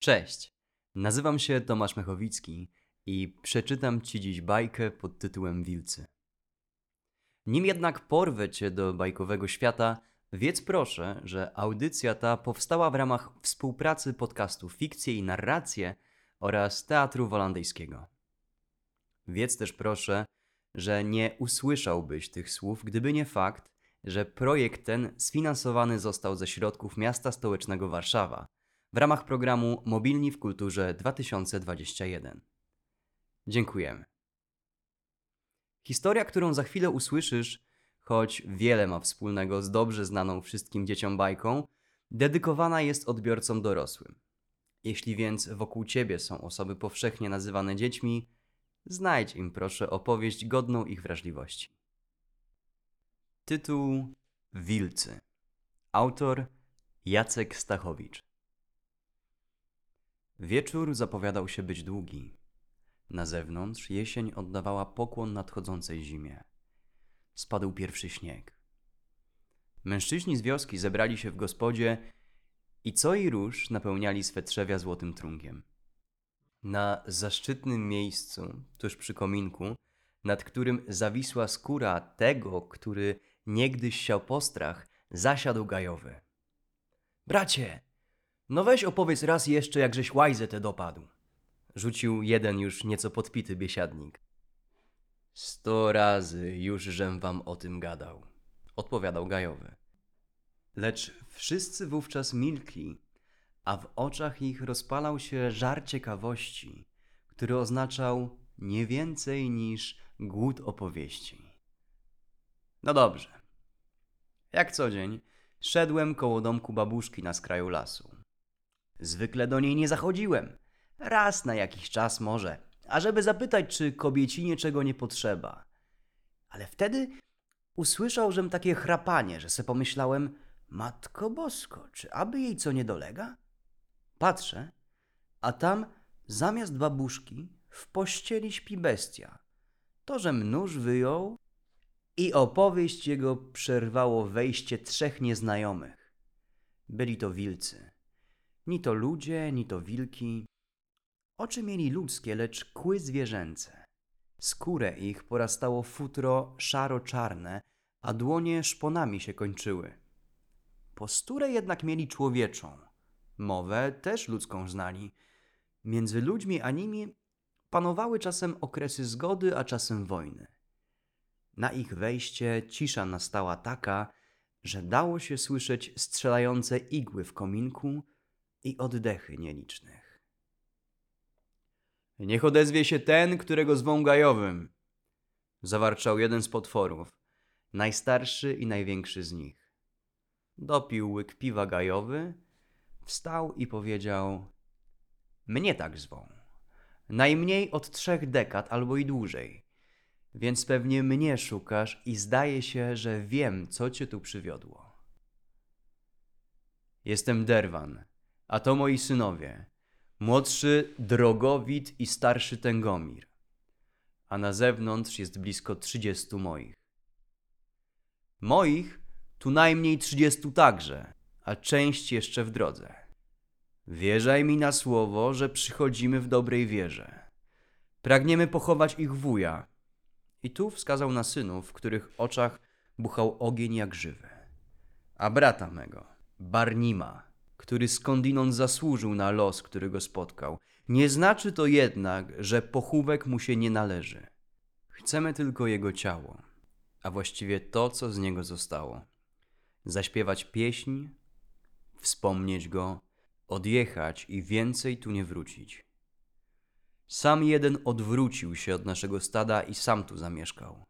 Cześć, nazywam się Tomasz Mechowicki i przeczytam Ci dziś bajkę pod tytułem Wilcy. Nim jednak porwę Cię do bajkowego świata, wiedz proszę, że audycja ta powstała w ramach współpracy podcastu Fikcje i Narracje oraz Teatru Wolandyjskiego. Wiedz też proszę, że nie usłyszałbyś tych słów, gdyby nie fakt, że projekt ten sfinansowany został ze środków miasta stołecznego Warszawa w ramach programu Mobilni w Kulturze 2021. Dziękujemy. Historia, którą za chwilę usłyszysz, choć wiele ma wspólnego z dobrze znaną wszystkim dzieciom bajką, dedykowana jest odbiorcom dorosłym. Jeśli więc wokół ciebie są osoby powszechnie nazywane dziećmi, znajdź im proszę opowieść godną ich wrażliwości. Tytuł Wilcy. Autor Jacek Stachowicz. Wieczór zapowiadał się być długi. Na zewnątrz jesień oddawała pokłon nadchodzącej zimie. Spadł pierwszy śnieg. Mężczyźni z wioski zebrali się w gospodzie i co i róż napełniali swe trzewia złotym trunkiem. Na zaszczytnym miejscu, tuż przy kominku, nad którym zawisła skóra tego, który niegdyś siał postrach, zasiadł gajowy. Bracie, no weź opowiedz raz jeszcze, jakżeś łajzę te dopadł. Rzucił jeden już nieco podpity biesiadnik. Sto razy już żem wam o tym gadał, odpowiadał gajowy. Lecz wszyscy wówczas milkli, a w oczach ich rozpalał się żar ciekawości, który oznaczał nie więcej niż głód opowieści. No dobrze. Jak co dzień szedłem koło domku babuszki na skraju lasu. Zwykle do niej nie zachodziłem. Raz na jakiś czas może, ażeby zapytać, czy kobiecinie czego nie potrzeba. Ale wtedy usłyszał, żem takie chrapanie, że se pomyślałem, Matko Bosko, czy aby jej co nie dolega? Patrzę, a tam zamiast babuszki w pościeli śpi bestia. To, że nóż wyjął i opowieść jego przerwało wejście trzech nieznajomych. Byli to wilcy. Ni to ludzie, ni to wilki. Oczy mieli ludzkie, lecz kły zwierzęce. Skórę ich porastało futro szaro-czarne, a dłonie szponami się kończyły. Posturę jednak mieli człowieczą. Mowę też ludzką znali. Między ludźmi a nimi panowały czasem okresy zgody, a czasem wojny. Na ich wejście cisza nastała taka, że dało się słyszeć strzelające igły w kominku i oddechy nielicznych. Niech odezwie się ten, którego zwą gajowym, zawarczał jeden z potworów, najstarszy i największy z nich. Dopił łyk piwa gajowy, wstał i powiedział: Mnie tak zwą. Najmniej od trzech dekad albo i dłużej. Więc pewnie mnie szukasz i zdaje się, że wiem, co cię tu przywiodło. Jestem Derwan, a to moi synowie. Młodszy Drogowit i starszy Tęgomir. A na zewnątrz jest blisko trzydziestu moich. Moich tu najmniej trzydziestu także, a część jeszcze w drodze. Wierzaj mi na słowo, że przychodzimy w dobrej wierze. Pragniemy pochować ich wuja. I tu wskazał na synów, w których oczach buchał ogień jak żywy. A brata mego, Barnima, który skądinąd zasłużył na los, który go spotkał. Nie znaczy to jednak, że pochówek mu się nie należy. Chcemy tylko jego ciało, a właściwie to, co z niego zostało. Zaśpiewać pieśń, wspomnieć go, odjechać i więcej tu nie wrócić. Sam jeden odwrócił się od naszego stada i sam tu zamieszkał.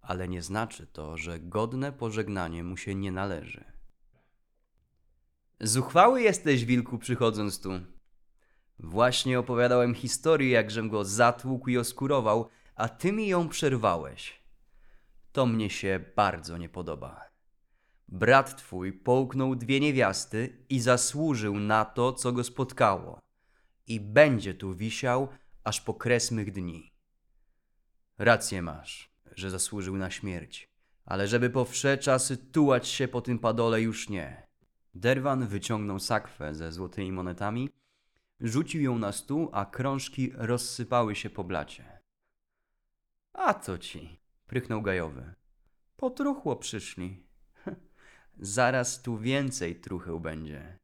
Ale nie znaczy to, że godne pożegnanie mu się nie należy. Zuchwały jesteś, wilku, przychodząc tu. Właśnie opowiadałem historię, jakżem go zatłukł i oskurował, a ty mi ją przerwałeś. To mnie się bardzo nie podoba. Brat twój połknął dwie niewiasty i zasłużył na to, co go spotkało. I będzie tu wisiał, aż po kres mych dni. Rację masz, że zasłużył na śmierć, ale żeby po wsze czasy tułać się po tym padole już nie. Derwan wyciągnął sakwę ze złotymi monetami rzucił ją na stół, a krążki rozsypały się po blacie. A co ci? prychnął gajowy. Po truchło przyszli. Zaraz tu więcej trucheł będzie.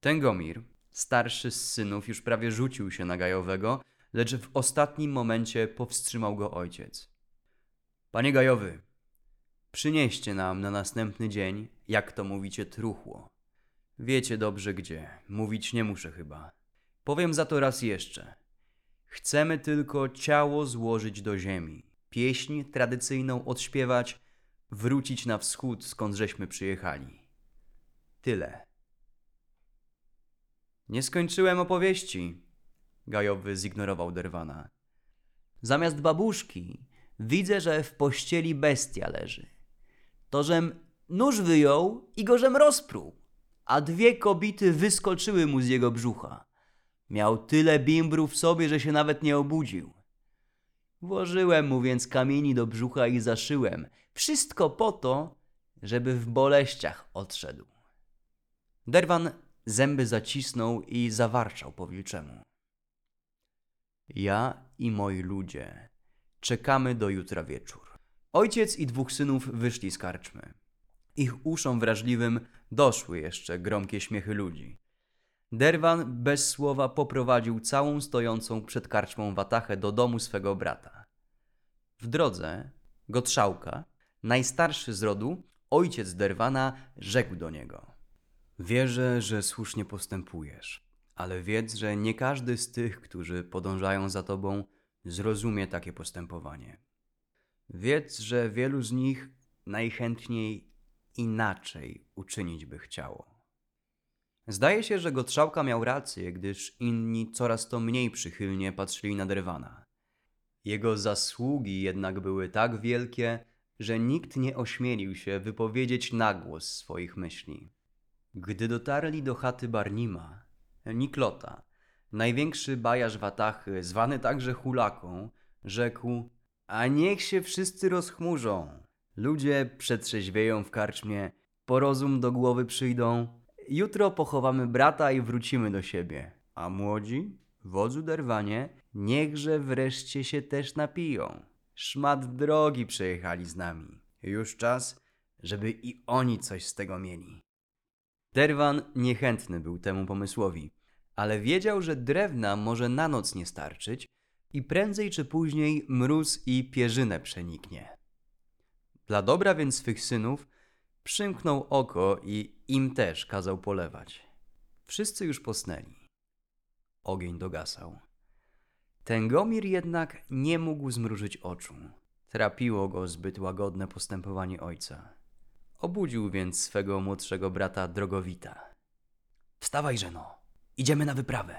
Tęgomir, starszy z synów, już prawie rzucił się na gajowego, lecz w ostatnim momencie powstrzymał go ojciec. Panie gajowy, przynieście nam na następny dzień, jak to mówicie, truchło. Wiecie dobrze gdzie, mówić nie muszę chyba. Powiem za to raz jeszcze. Chcemy tylko ciało złożyć do ziemi, pieśń tradycyjną odśpiewać, wrócić na wschód, skąd żeśmy przyjechali. Tyle. Nie skończyłem opowieści. Gajowy zignorował Derwana. Zamiast babuszki widzę, że w pościeli bestia leży. To żem nóż wyjął i go żem rozpruł, a dwie kobity wyskoczyły mu z jego brzucha. Miał tyle bimbrów w sobie, że się nawet nie obudził. Włożyłem mu więc kamieni do brzucha i zaszyłem. Wszystko po to, żeby w boleściach odszedł. Derwan zęby zacisnął i zawarczał po wilczemu. Ja i moi ludzie czekamy do jutra wieczór. Ojciec i dwóch synów wyszli z karczmy. Ich uszom wrażliwym doszły jeszcze gromkie śmiechy ludzi. Derwan bez słowa poprowadził całą stojącą przed karczmą watachę do domu swego brata. W drodze Gotrzałka, najstarszy z rodu, ojciec Derwana, rzekł do niego: Wierzę, że słusznie postępujesz, ale wiedz, że nie każdy z tych, którzy podążają za tobą, zrozumie takie postępowanie. Wiedz, że wielu z nich najchętniej inaczej uczynić by chciało. Zdaje się, że Gotrzałka miał rację, gdyż inni coraz to mniej przychylnie patrzyli na Derwana. Jego zasługi jednak były tak wielkie, że nikt nie ośmielił się wypowiedzieć na głos swoich myśli. Gdy dotarli do chaty Barnima, Niklota, największy bajarz Watachy, zwany także Hulaką, rzekł: A niech się wszyscy rozchmurzą. Ludzie przetrzeźwieją w karczmie, porozum do głowy przyjdą. Jutro pochowamy brata i wrócimy do siebie. A młodzi, wodzu derwanie, niechże wreszcie się też napiją. Szmat drogi przejechali z nami. Już czas, żeby i oni coś z tego mieli. Derwan niechętny był temu pomysłowi, ale wiedział, że drewna może na noc nie starczyć i prędzej czy później mróz i pierzynę przeniknie. Dla dobra więc swych synów przymknął oko i im też kazał polewać. Wszyscy już posnęli. Ogień dogasał. Tęgomir jednak nie mógł zmrużyć oczu. Trapiło go zbyt łagodne postępowanie ojca. Obudził więc swego młodszego brata Drogowita. Wstawaj, żeno, idziemy na wyprawę.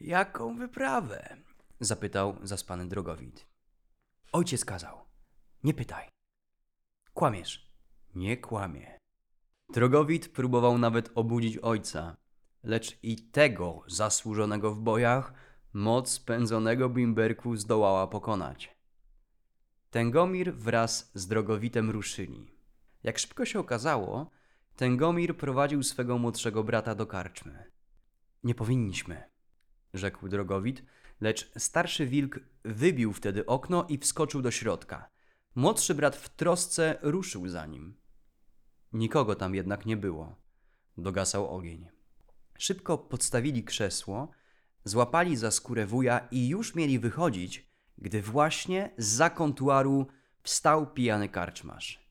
Jaką wyprawę? Zapytał zaspany Drogowit. Ojciec kazał. Nie pytaj. Kłamiesz. Nie kłamie. Drogowit próbował nawet obudzić ojca, lecz i tego zasłużonego w bojach moc pędzonego bimberku zdołała pokonać. Tęgomir wraz z Drogowitem ruszyli. Jak szybko się okazało, Tęgomir prowadził swego młodszego brata do karczmy. Nie powinniśmy, rzekł Drogowit, lecz starszy wilk wybił wtedy okno i wskoczył do środka. Młodszy brat w trosce ruszył za nim. Nikogo tam jednak nie było. Dogasał ogień. Szybko podstawili krzesło, złapali za skórę wuja i już mieli wychodzić, gdy właśnie z kontuaru wstał pijany karczmarz.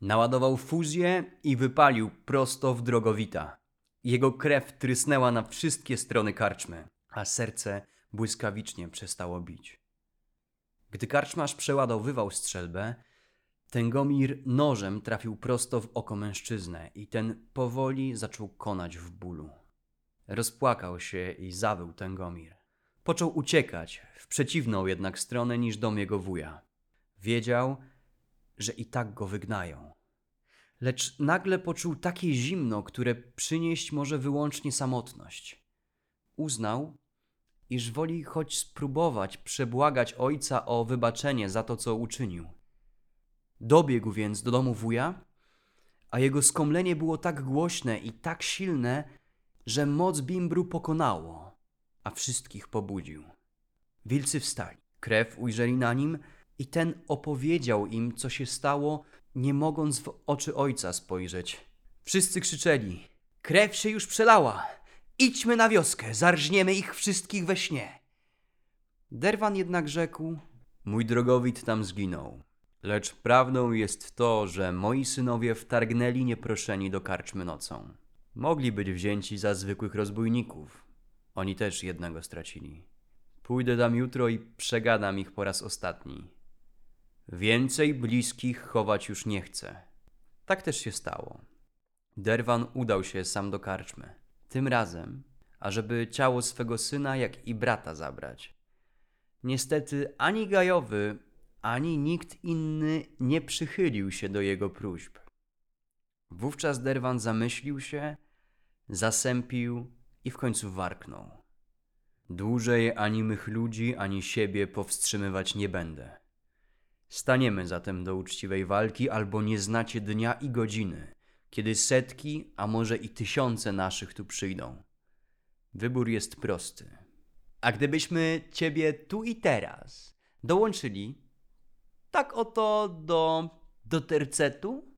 Naładował fuzję i wypalił prosto w drogowita. Jego krew trysnęła na wszystkie strony karczmy, a serce błyskawicznie przestało bić. Gdy karczmarz przeładowywał strzelbę, Tęgomir nożem trafił prosto w oko mężczyznę i ten powoli zaczął konać w bólu. Rozpłakał się i zawył Tęgomir. Począł uciekać, w przeciwną jednak stronę niż dom jego wuja. Wiedział, że i tak go wygnają. Lecz nagle poczuł takie zimno, które przynieść może wyłącznie samotność. Uznał, iż woli choć spróbować przebłagać ojca o wybaczenie za to, co uczynił. Dobiegł więc do domu wuja, a jego skomlenie było tak głośne i tak silne, że moc Bimbru pokonało, a wszystkich pobudził. Wilcy wstali, krew ujrzeli na nim i ten opowiedział im, co się stało, nie mogąc w oczy ojca spojrzeć. Wszyscy krzyczeli: Krew się już przelała! Idźmy na wioskę, zarżniemy ich wszystkich we śnie. Derwan jednak rzekł: Mój drogowit tam zginął. Lecz prawdą jest to, że moi synowie wtargnęli nieproszeni do karczmy nocą. Mogli być wzięci za zwykłych rozbójników. Oni też jednego stracili. Pójdę tam jutro i przegadam ich po raz ostatni. Więcej bliskich chować już nie chcę. Tak też się stało. Derwan udał się sam do karczmy. Tym razem, ażeby ciało swego syna, jak i brata zabrać. Niestety ani Gajowy, ani nikt inny nie przychylił się do jego próśb. Wówczas Derwan zamyślił się, zasępił i w końcu warknął. Dłużej ani mych ludzi, ani siebie powstrzymywać nie będę. Staniemy zatem do uczciwej walki, albo nie znacie dnia i godziny, kiedy setki, a może i tysiące naszych tu przyjdą. Wybór jest prosty. A gdybyśmy ciebie tu i teraz dołączyli, tak oto do, do tercetu?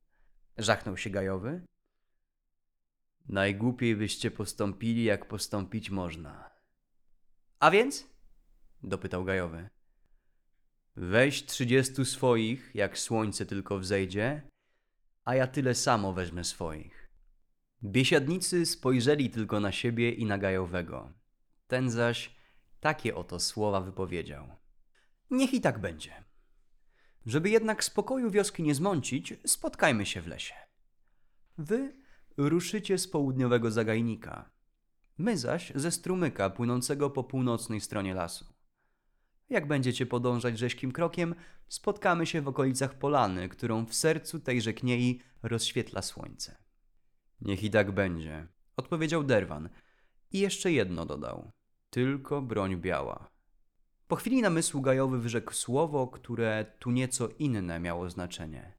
Żachnął się Gajowy. Najgłupiej byście postąpili, jak postąpić można. A więc? dopytał Gajowy. Weź trzydziestu swoich, jak słońce tylko wzejdzie, a ja tyle samo wezmę swoich. Biesiadnicy spojrzeli tylko na siebie i na Gajowego. Ten zaś takie oto słowa wypowiedział. Niech i tak będzie. Żeby jednak spokoju wioski nie zmącić, spotkajmy się w lesie. Wy ruszycie z południowego zagajnika, my zaś ze strumyka płynącego po północnej stronie lasu. Jak będziecie podążać rzeźkim krokiem, spotkamy się w okolicach polany, którą w sercu tejże kniei rozświetla słońce. Niech i tak będzie, odpowiedział Derwan i jeszcze jedno dodał. Tylko broń biała. Po chwili namysłu Gajowy wyrzekł słowo, które tu nieco inne miało znaczenie.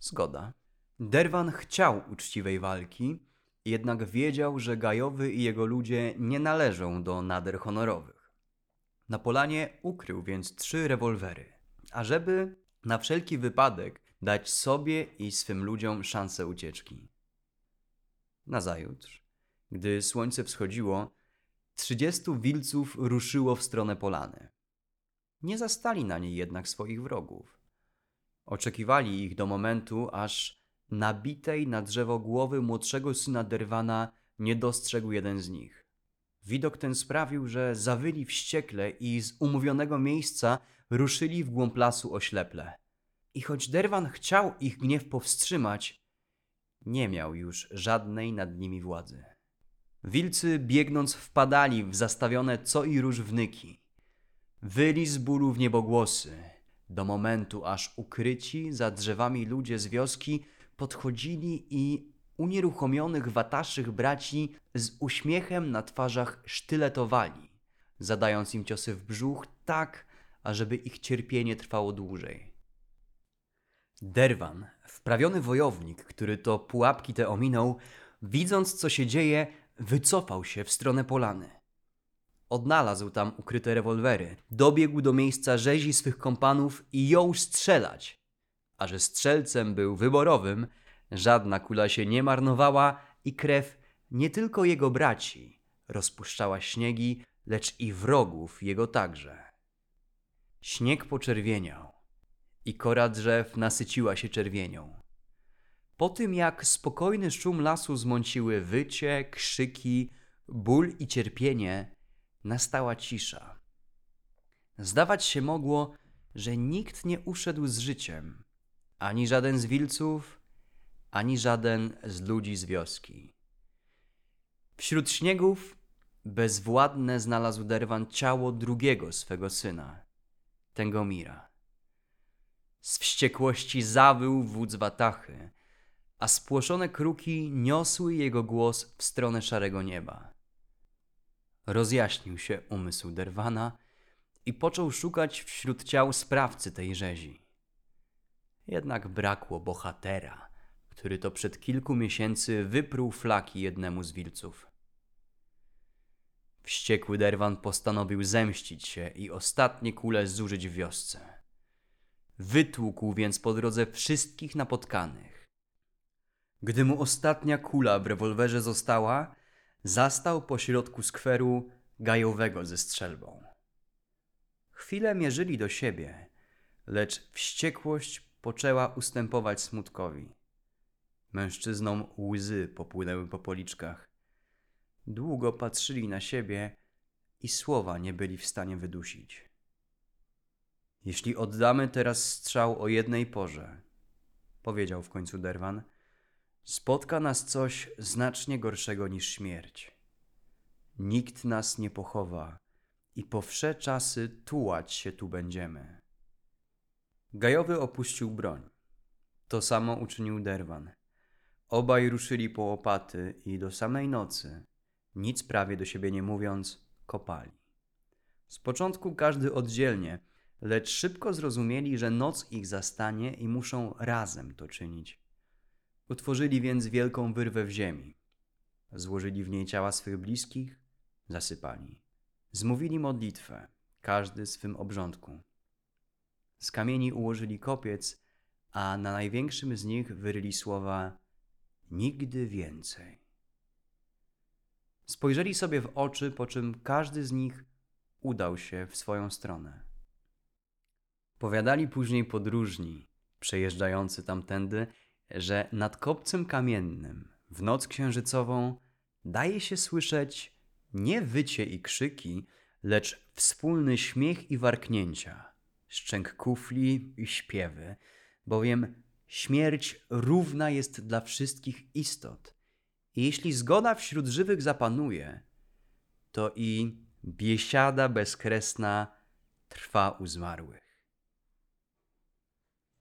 Zgoda. Derwan chciał uczciwej walki, jednak wiedział, że Gajowy i jego ludzie nie należą do nader honorowych. Na polanie ukrył więc trzy rewolwery, ażeby na wszelki wypadek dać sobie i swym ludziom szansę ucieczki. Nazajutrz, gdy słońce wschodziło, trzydziestu wilców ruszyło w stronę polany. Nie zastali na niej jednak swoich wrogów. Oczekiwali ich do momentu, aż nabitej na drzewo głowy młodszego syna Derwana nie dostrzegł jeden z nich. Widok ten sprawił, że zawyli wściekle i z umówionego miejsca ruszyli w głąb lasu ośleple. I choć Derwan chciał ich gniew powstrzymać, nie miał już żadnej nad nimi władzy. Wilcy biegnąc wpadali w zastawione co i róż wnyki. Wyli z bólu w niebogłosy, do momentu aż ukryci za drzewami ludzie z wioski podchodzili i unieruchomionych wataszych braci z uśmiechem na twarzach sztyletowali, zadając im ciosy w brzuch tak, ażeby ich cierpienie trwało dłużej. Derwan, wprawiony wojownik, który to pułapki te ominął, widząc co się dzieje, wycofał się w stronę polany. Odnalazł tam ukryte rewolwery, dobiegł do miejsca rzezi swych kompanów i jął strzelać. A że strzelcem był wyborowym, żadna kula się nie marnowała i krew nie tylko jego braci rozpuszczała śniegi, lecz i wrogów jego także. Śnieg poczerwieniał i kora drzew nasyciła się czerwienią. Po tym jak spokojny szum lasu zmąciły wycie, krzyki, ból i cierpienie, nastała cisza. Zdawać się mogło, że nikt nie uszedł z życiem, ani żaden z wilców, ani żaden z ludzi z wioski. Wśród śniegów bezwładne znalazł Derwan ciało drugiego swego syna, Tengomira. Z wściekłości zawył wódz Watachy, a spłoszone kruki niosły jego głos w stronę szarego nieba. Rozjaśnił się umysł Derwana i począł szukać wśród ciał sprawcy tej rzezi. Jednak brakło bohatera, który to przed kilku miesięcy wypruł flaki jednemu z wilców. Wściekły Derwan postanowił zemścić się i ostatnie kule zużyć w wiosce. Wytłukł więc po drodze wszystkich napotkanych. Gdy mu ostatnia kula w rewolwerze została, zastał pośrodku skweru gajowego ze strzelbą. Chwilę mierzyli do siebie, lecz wściekłość poczęła ustępować smutkowi. Mężczyznom łzy popłynęły po policzkach. Długo patrzyli na siebie i słowa nie byli w stanie wydusić. Jeśli oddamy teraz strzał o jednej porze, powiedział w końcu Derwan, spotka nas coś znacznie gorszego niż śmierć. Nikt nas nie pochowa i po wsze czasy tułać się tu będziemy. Gajowy opuścił broń. To samo uczynił Derwan. Obaj ruszyli po łopaty i do samej nocy, nic prawie do siebie nie mówiąc, kopali. Z początku każdy oddzielnie, lecz szybko zrozumieli, że noc ich zastanie i muszą razem to czynić. Utworzyli więc wielką wyrwę w ziemi. Złożyli w niej ciała swych bliskich, zasypali. Zmówili modlitwę, każdy swym obrządku. Z kamieni ułożyli kopiec, a na największym z nich wyryli słowa Nigdy więcej. Spojrzeli sobie w oczy, po czym każdy z nich udał się w swoją stronę. Powiadali później podróżni, przejeżdżający tamtędy, że nad kopcem kamiennym, w noc księżycową, daje się słyszeć nie wycie i krzyki, lecz wspólny śmiech i warknięcia, szczęk kufli i śpiewy, bowiem śmierć równa jest dla wszystkich istot. I jeśli zgoda wśród żywych zapanuje, to i biesiada bezkresna trwa u zmarłych.